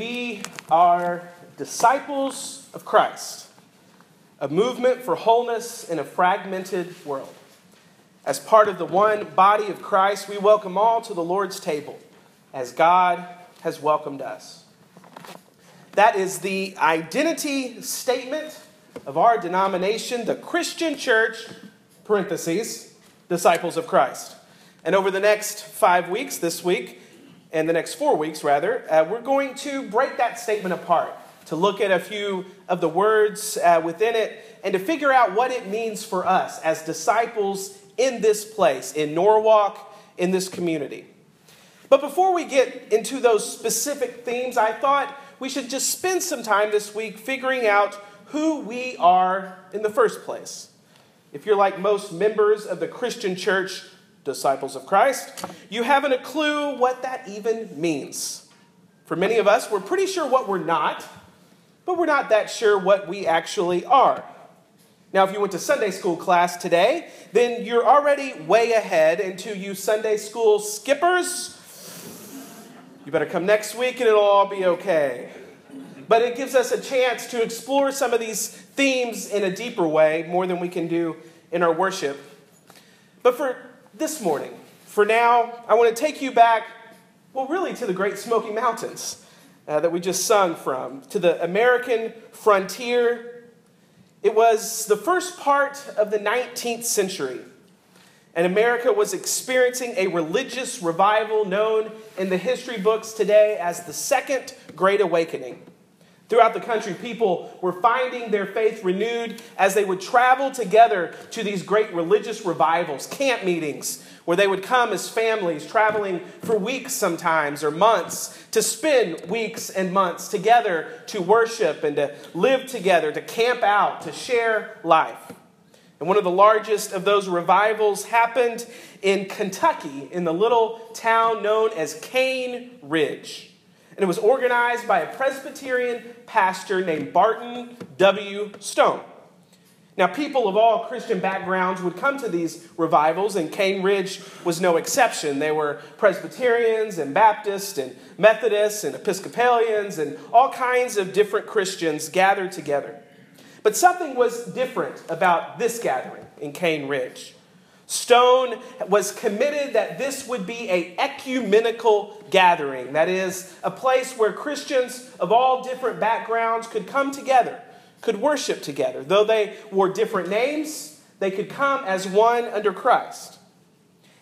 We are disciples of Christ, a movement for wholeness in a fragmented world. As part of the one body of Christ, we welcome all to the Lord's table as God has welcomed us. That is the identity statement of our denomination, the Christian Church, parentheses, disciples of Christ. And over the next five weeks, this week, and the next four weeks, rather, uh, we're going to break that statement apart to look at a few of the words uh, within it and to figure out what it means for us as disciples in this place, in Norwalk, in this community. But before we get into those specific themes, I thought we should just spend some time this week figuring out who we are in the first place. If you're like most members of the Christian church, disciples of Christ, you haven't a clue what that even means. For many of us, we're pretty sure what we're not, but we're not that sure what we actually are. Now, if you went to Sunday school class today, then you're already way ahead into you Sunday school skippers. You better come next week and it'll all be okay. But it gives us a chance to explore some of these themes in a deeper way, more than we can do in our worship. But for this morning, for now, I want to take you back, well, really to the Great Smoky Mountains uh, that we just sung from, to the American frontier. It was the first part of the 19th century, and America was experiencing a religious revival known in the history books today as the Second Great Awakening. Throughout the country, people were finding their faith renewed as they would travel together to these great religious revivals, camp meetings, where they would come as families, traveling for weeks sometimes or months, to spend weeks and months together to worship and to live together, to camp out, to share life. And one of the largest of those revivals happened in Kentucky, in the little town known as Cane Ridge and it was organized by a Presbyterian pastor named Barton W. Stone. Now, people of all Christian backgrounds would come to these revivals, and Cane Ridge was no exception. They were Presbyterians and Baptists and Methodists and Episcopalians and all kinds of different Christians gathered together. But something was different about this gathering in Cane Ridge. Stone was committed that this would be a ecumenical gathering, that is, a place where Christians of all different backgrounds could come together, could worship together. Though they wore different names, they could come as one under Christ.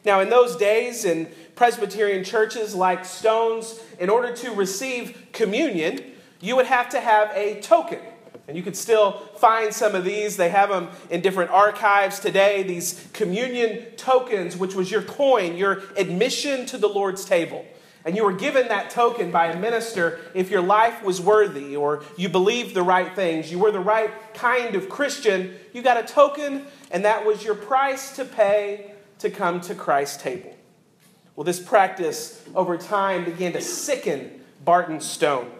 Now, in those days, in Presbyterian churches like Stone's, in order to receive communion, you would have to have a token. And you could still find some of these. They have them in different archives today. These communion tokens, which was your coin, your admission to the Lord's table. And you were given that token by a minister if your life was worthy or you believed the right things, you were the right kind of Christian. You got a token, and that was your price to pay to come to Christ's table. Well, this practice over time began to sicken Barton Stone,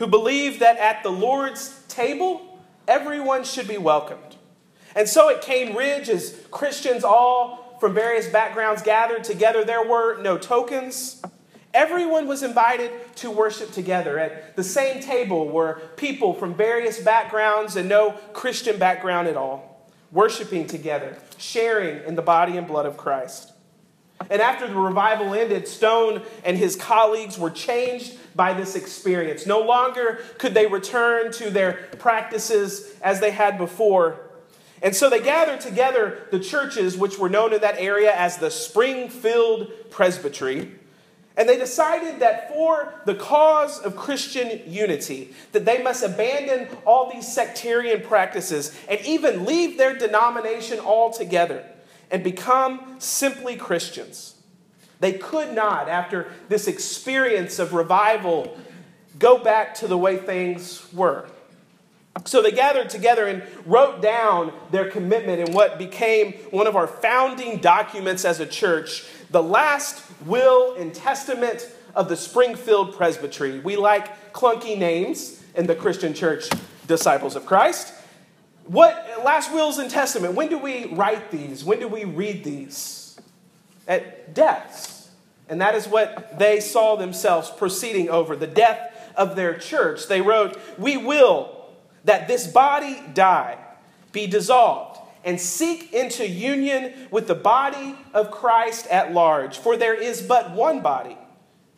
who believed that at the Lord's table, everyone should be welcomed. And so at Cane Ridge, as Christians all from various backgrounds gathered together, there were no tokens. Everyone was invited to worship together. At the same table were people from various backgrounds and no Christian background at all, worshiping together, sharing in the body and blood of Christ. And after the revival ended, Stone and his colleagues were changed by this experience. No longer could they return to their practices as they had before. And so they gathered together the churches, which were known in that area as the Springfield Presbytery. And they decided that for the cause of Christian unity, that they must abandon all these sectarian practices and even leave their denomination altogether and become simply Christians. They could not, after this experience of revival, go back to the way things were. So they gathered together and wrote down their commitment in what became one of our founding documents as a church, the last will and testament of the Springfield Presbytery. We like clunky names in the Christian church, Disciples of Christ. What last wills and testament? When do we write these? When do we read these? At deaths. And that is what they saw themselves proceeding over the death of their church. They wrote, We will that this body die, be dissolved, and seek into union with the body of Christ at large. For there is but one body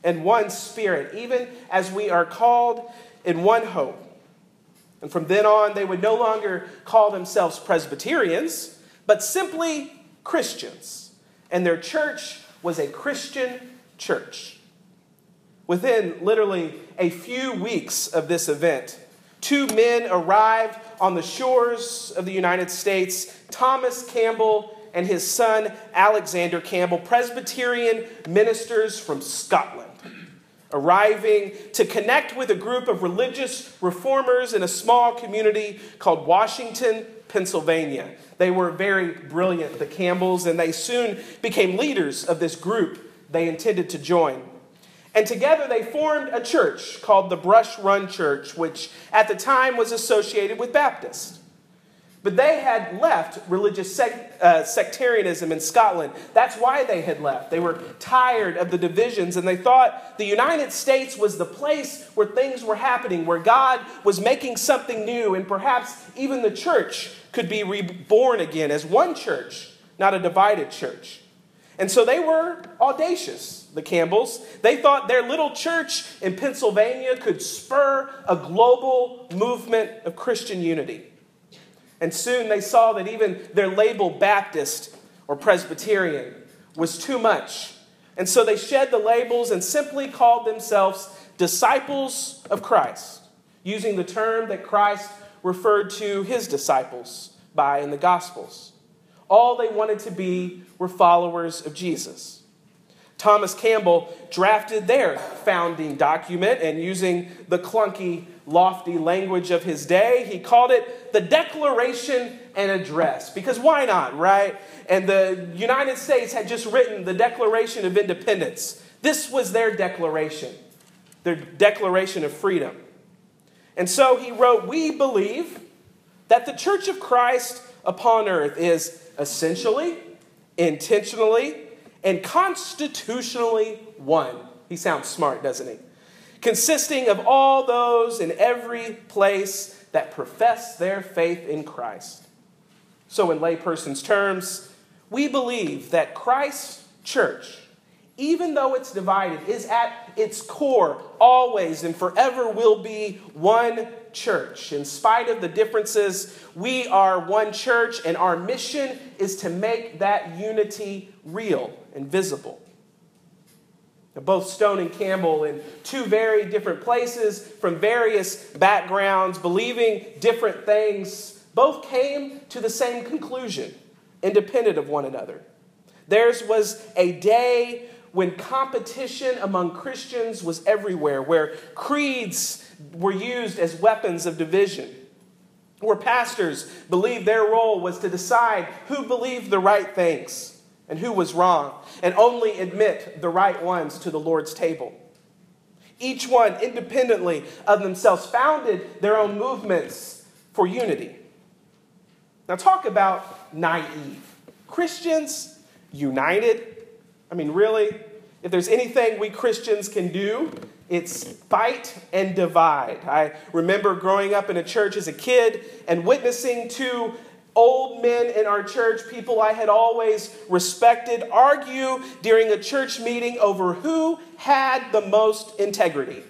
and one spirit, even as we are called in one hope. And from then on, they would no longer call themselves Presbyterians, but simply Christians. And their church was a Christian church. Within literally a few weeks of this event, two men arrived on the shores of the United States Thomas Campbell and his son Alexander Campbell, Presbyterian ministers from Scotland arriving to connect with a group of religious reformers in a small community called Washington, Pennsylvania. They were very brilliant, the Campbells, and they soon became leaders of this group they intended to join. And together they formed a church called the Brush Run Church, which at the time was associated with Baptist. But they had left religious sec- uh, sectarianism in Scotland. That's why they had left. They were tired of the divisions and they thought the United States was the place where things were happening, where God was making something new, and perhaps even the church could be reborn again as one church, not a divided church. And so they were audacious, the Campbells. They thought their little church in Pennsylvania could spur a global movement of Christian unity. And soon they saw that even their label Baptist or Presbyterian was too much. And so they shed the labels and simply called themselves disciples of Christ, using the term that Christ referred to his disciples by in the Gospels. All they wanted to be were followers of Jesus. Thomas Campbell drafted their founding document, and using the clunky, lofty language of his day, he called it the Declaration and Address. Because why not, right? And the United States had just written the Declaration of Independence. This was their declaration, their declaration of freedom. And so he wrote, We believe that the Church of Christ upon earth is essentially, intentionally, and constitutionally one. He sounds smart, doesn't he? Consisting of all those in every place that profess their faith in Christ. So, in layperson's terms, we believe that Christ's church, even though it's divided, is at its core always and forever will be one church. In spite of the differences, we are one church, and our mission is to make that unity real and visible. Now, both Stone and Campbell, in two very different places, from various backgrounds, believing different things, both came to the same conclusion, independent of one another. Theirs was a day when competition among Christians was everywhere, where creeds were used as weapons of division, where pastors believed their role was to decide who believed the right things and who was wrong, and only admit the right ones to the Lord's table. Each one, independently of themselves, founded their own movements for unity. Now, talk about naive. Christians united. I mean, really, if there's anything we Christians can do, it's fight and divide. I remember growing up in a church as a kid and witnessing two old men in our church, people I had always respected, argue during a church meeting over who had the most integrity.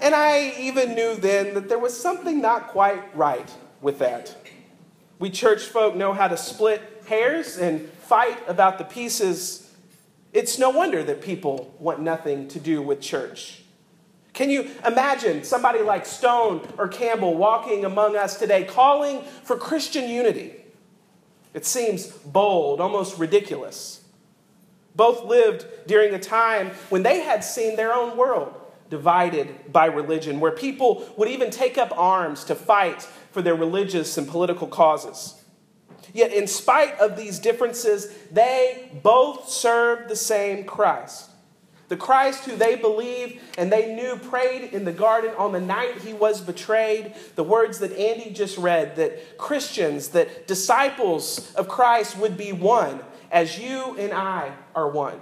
And I even knew then that there was something not quite right with that. We church folk know how to split hairs and fight about the pieces. It's no wonder that people want nothing to do with church. Can you imagine somebody like Stone or Campbell walking among us today calling for Christian unity? It seems bold, almost ridiculous. Both lived during a time when they had seen their own world divided by religion, where people would even take up arms to fight for their religious and political causes. Yet, in spite of these differences, they both served the same Christ. The Christ who they believed and they knew prayed in the garden on the night he was betrayed. The words that Andy just read that Christians, that disciples of Christ would be one as you and I are one.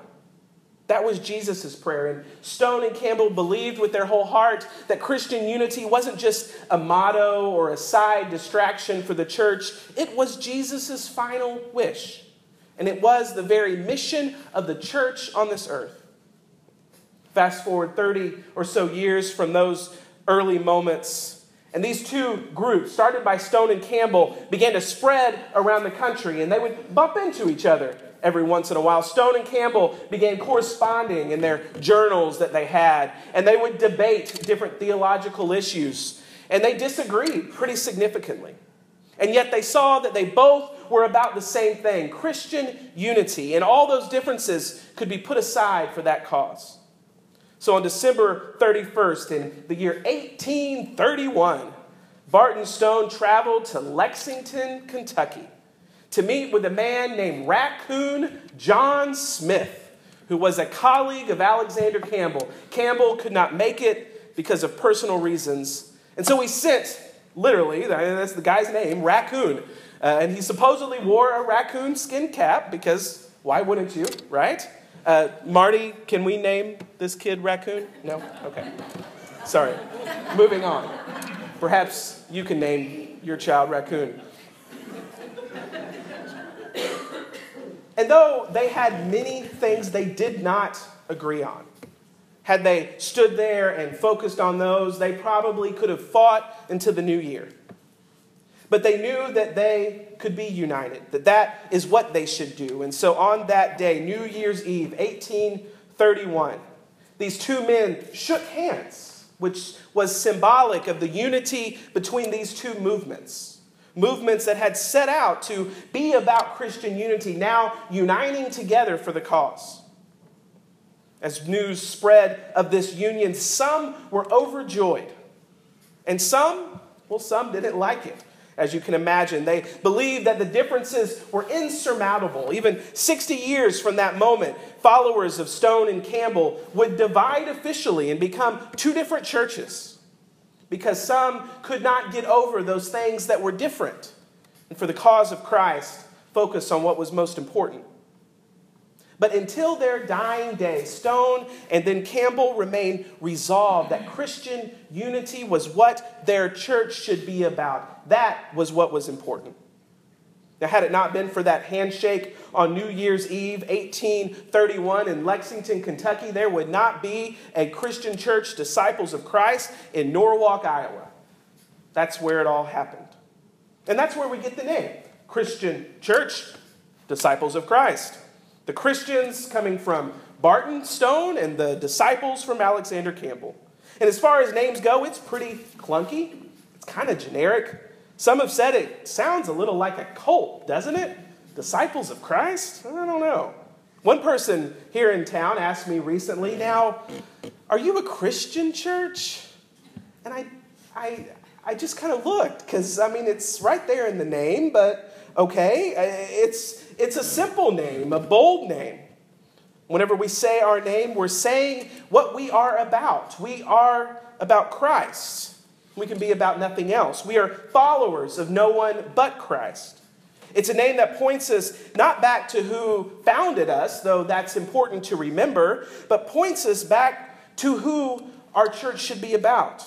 That was Jesus' prayer. And Stone and Campbell believed with their whole heart that Christian unity wasn't just a motto or a side distraction for the church, it was Jesus' final wish. And it was the very mission of the church on this earth. Fast forward 30 or so years from those early moments, and these two groups, started by Stone and Campbell, began to spread around the country, and they would bump into each other every once in a while. Stone and Campbell began corresponding in their journals that they had, and they would debate different theological issues, and they disagreed pretty significantly. And yet they saw that they both were about the same thing Christian unity, and all those differences could be put aside for that cause. So on December 31st, in the year 1831, Barton Stone traveled to Lexington, Kentucky to meet with a man named Raccoon John Smith, who was a colleague of Alexander Campbell. Campbell could not make it because of personal reasons. And so he sent, literally, that's the guy's name, Raccoon. Uh, and he supposedly wore a raccoon skin cap because why wouldn't you, right? Uh, Marty, can we name this kid Raccoon? No? Okay. Sorry. Moving on. Perhaps you can name your child Raccoon. And though they had many things they did not agree on, had they stood there and focused on those, they probably could have fought into the new year. But they knew that they could be united, that that is what they should do. And so on that day, New Year's Eve, 1831, these two men shook hands, which was symbolic of the unity between these two movements movements that had set out to be about Christian unity, now uniting together for the cause. As news spread of this union, some were overjoyed, and some, well, some didn't like it. As you can imagine, they believed that the differences were insurmountable. Even 60 years from that moment, followers of Stone and Campbell would divide officially and become two different churches because some could not get over those things that were different. And for the cause of Christ, focus on what was most important. But until their dying day, Stone and then Campbell remained resolved that Christian unity was what their church should be about. That was what was important. Now, had it not been for that handshake on New Year's Eve, 1831, in Lexington, Kentucky, there would not be a Christian church, Disciples of Christ, in Norwalk, Iowa. That's where it all happened. And that's where we get the name Christian Church, Disciples of Christ. The Christians coming from Barton Stone and the disciples from Alexander Campbell. And as far as names go, it's pretty clunky, it's kind of generic. Some have said it sounds a little like a cult, doesn't it? Disciples of Christ? I don't know. One person here in town asked me recently, now, are you a Christian church? And I, I, I just kind of looked because, I mean, it's right there in the name, but okay, uh, it's, it's a simple name, a bold name. Whenever we say our name, we're saying what we are about. We are about Christ. We can be about nothing else. We are followers of no one but Christ. It's a name that points us not back to who founded us, though that's important to remember, but points us back to who our church should be about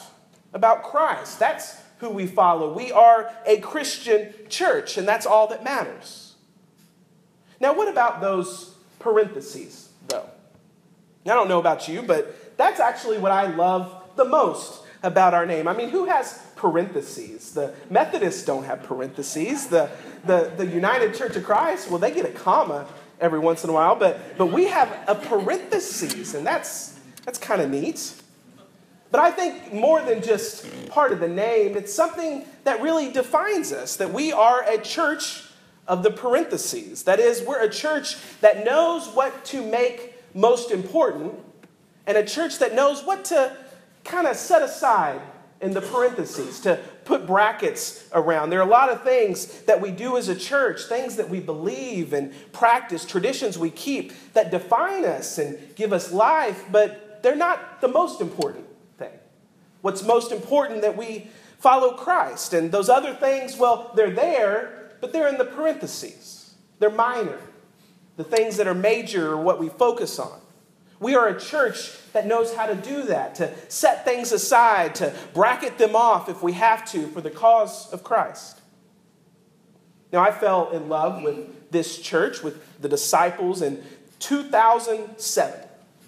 about Christ. That's who we follow. We are a Christian church, and that's all that matters. Now, what about those parentheses, though? I don't know about you, but that's actually what I love the most about our name. I mean, who has parentheses? The Methodists don't have parentheses. The, the, the United Church of Christ, well, they get a comma every once in a while, but, but we have a parentheses, and that's, that's kind of neat. But I think more than just part of the name, it's something that really defines us that we are a church of the parentheses. That is, we're a church that knows what to make most important and a church that knows what to kind of set aside in the parentheses to put brackets around. There are a lot of things that we do as a church, things that we believe and practice, traditions we keep that define us and give us life, but they're not the most important thing. What's most important that we follow Christ. And those other things, well, they're there, but they're in the parentheses. They're minor. The things that are major are what we focus on. We are a church that knows how to do that, to set things aside, to bracket them off if we have to for the cause of Christ. Now, I fell in love with this church, with the disciples in 2007.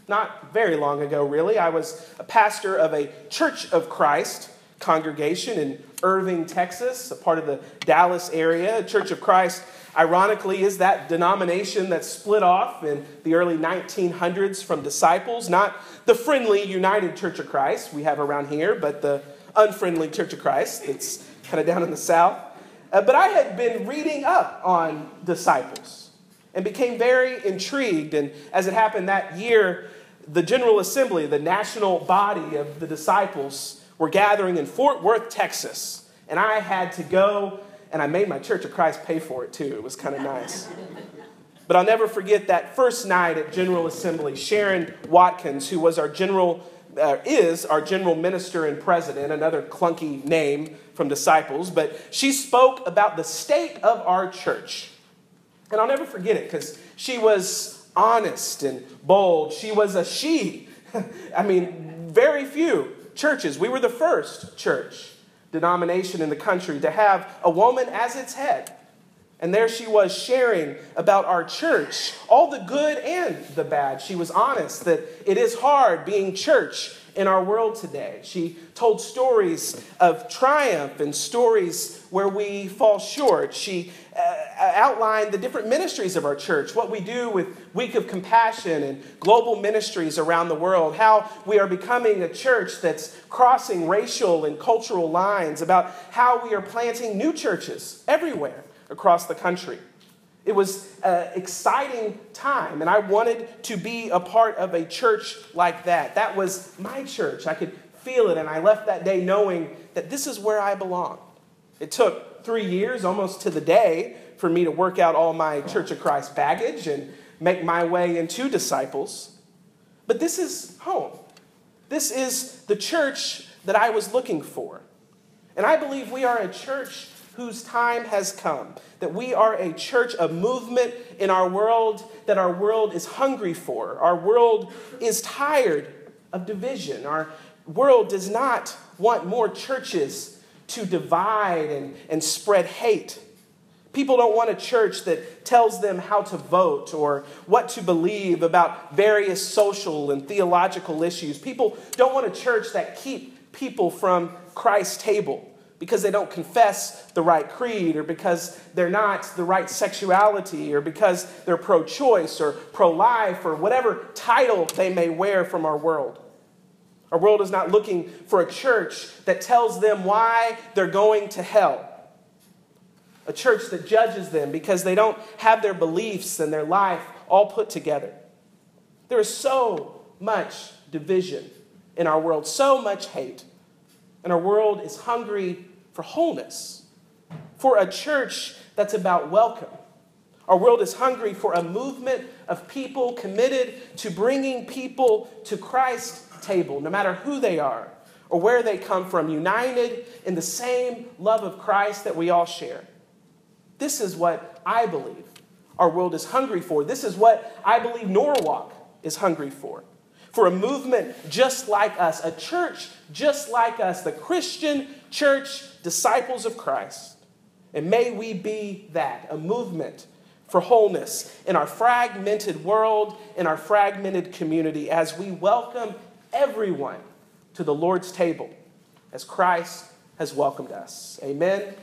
Not very long ago, really. I was a pastor of a Church of Christ congregation in Irving, Texas, a part of the Dallas area. Church of Christ, ironically, is that denomination that split off in the early 1900s from disciples, not the friendly United Church of Christ we have around here, but the unfriendly Church of Christ. It's kind of down in the south. Uh, but I had been reading up on disciples and became very intrigued. And as it happened that year, the General Assembly, the national body of the disciples, were gathering in Fort Worth, Texas. And I had to go, and I made my Church of Christ pay for it too. It was kind of nice. But I'll never forget that first night at General Assembly, Sharon Watkins, who was our general, uh, is our general minister and president, another clunky name from disciples, but she spoke about the state of our church. And I'll never forget it because she was honest and bold. She was a she. I mean, very few churches. We were the first church denomination in the country to have a woman as its head. And there she was sharing about our church, all the good and the bad. She was honest that it is hard being church in our world today. She told stories of triumph and stories where we fall short. She uh, outlined the different ministries of our church, what we do with Week of Compassion and global ministries around the world, how we are becoming a church that's crossing racial and cultural lines, about how we are planting new churches everywhere across the country. It was an exciting time, and I wanted to be a part of a church like that. That was my church. I could feel it, and I left that day knowing that this is where I belong. It took three years, almost to the day, for me to work out all my Church of Christ baggage and make my way into disciples. But this is home. This is the church that I was looking for. And I believe we are a church whose time has come. That we are a church, a movement in our world that our world is hungry for. Our world is tired of division. Our world does not want more churches to divide and, and spread hate. People don't want a church that tells them how to vote or what to believe about various social and theological issues. People don't want a church that keep people from Christ's table because they don't confess the right creed or because they're not the right sexuality or because they're pro choice or pro life or whatever title they may wear from our world. Our world is not looking for a church that tells them why they're going to hell. A church that judges them because they don't have their beliefs and their life all put together. There is so much division in our world, so much hate. And our world is hungry for wholeness, for a church that's about welcome. Our world is hungry for a movement of people committed to bringing people to Christ's table, no matter who they are or where they come from, united in the same love of Christ that we all share. This is what I believe our world is hungry for. This is what I believe Norwalk is hungry for for a movement just like us, a church just like us, the Christian church, disciples of Christ. And may we be that, a movement for wholeness in our fragmented world, in our fragmented community, as we welcome everyone to the Lord's table, as Christ has welcomed us. Amen.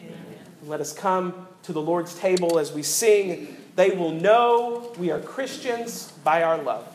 Amen. Let us come to the Lord's table as we sing, They will know we are Christians by our love.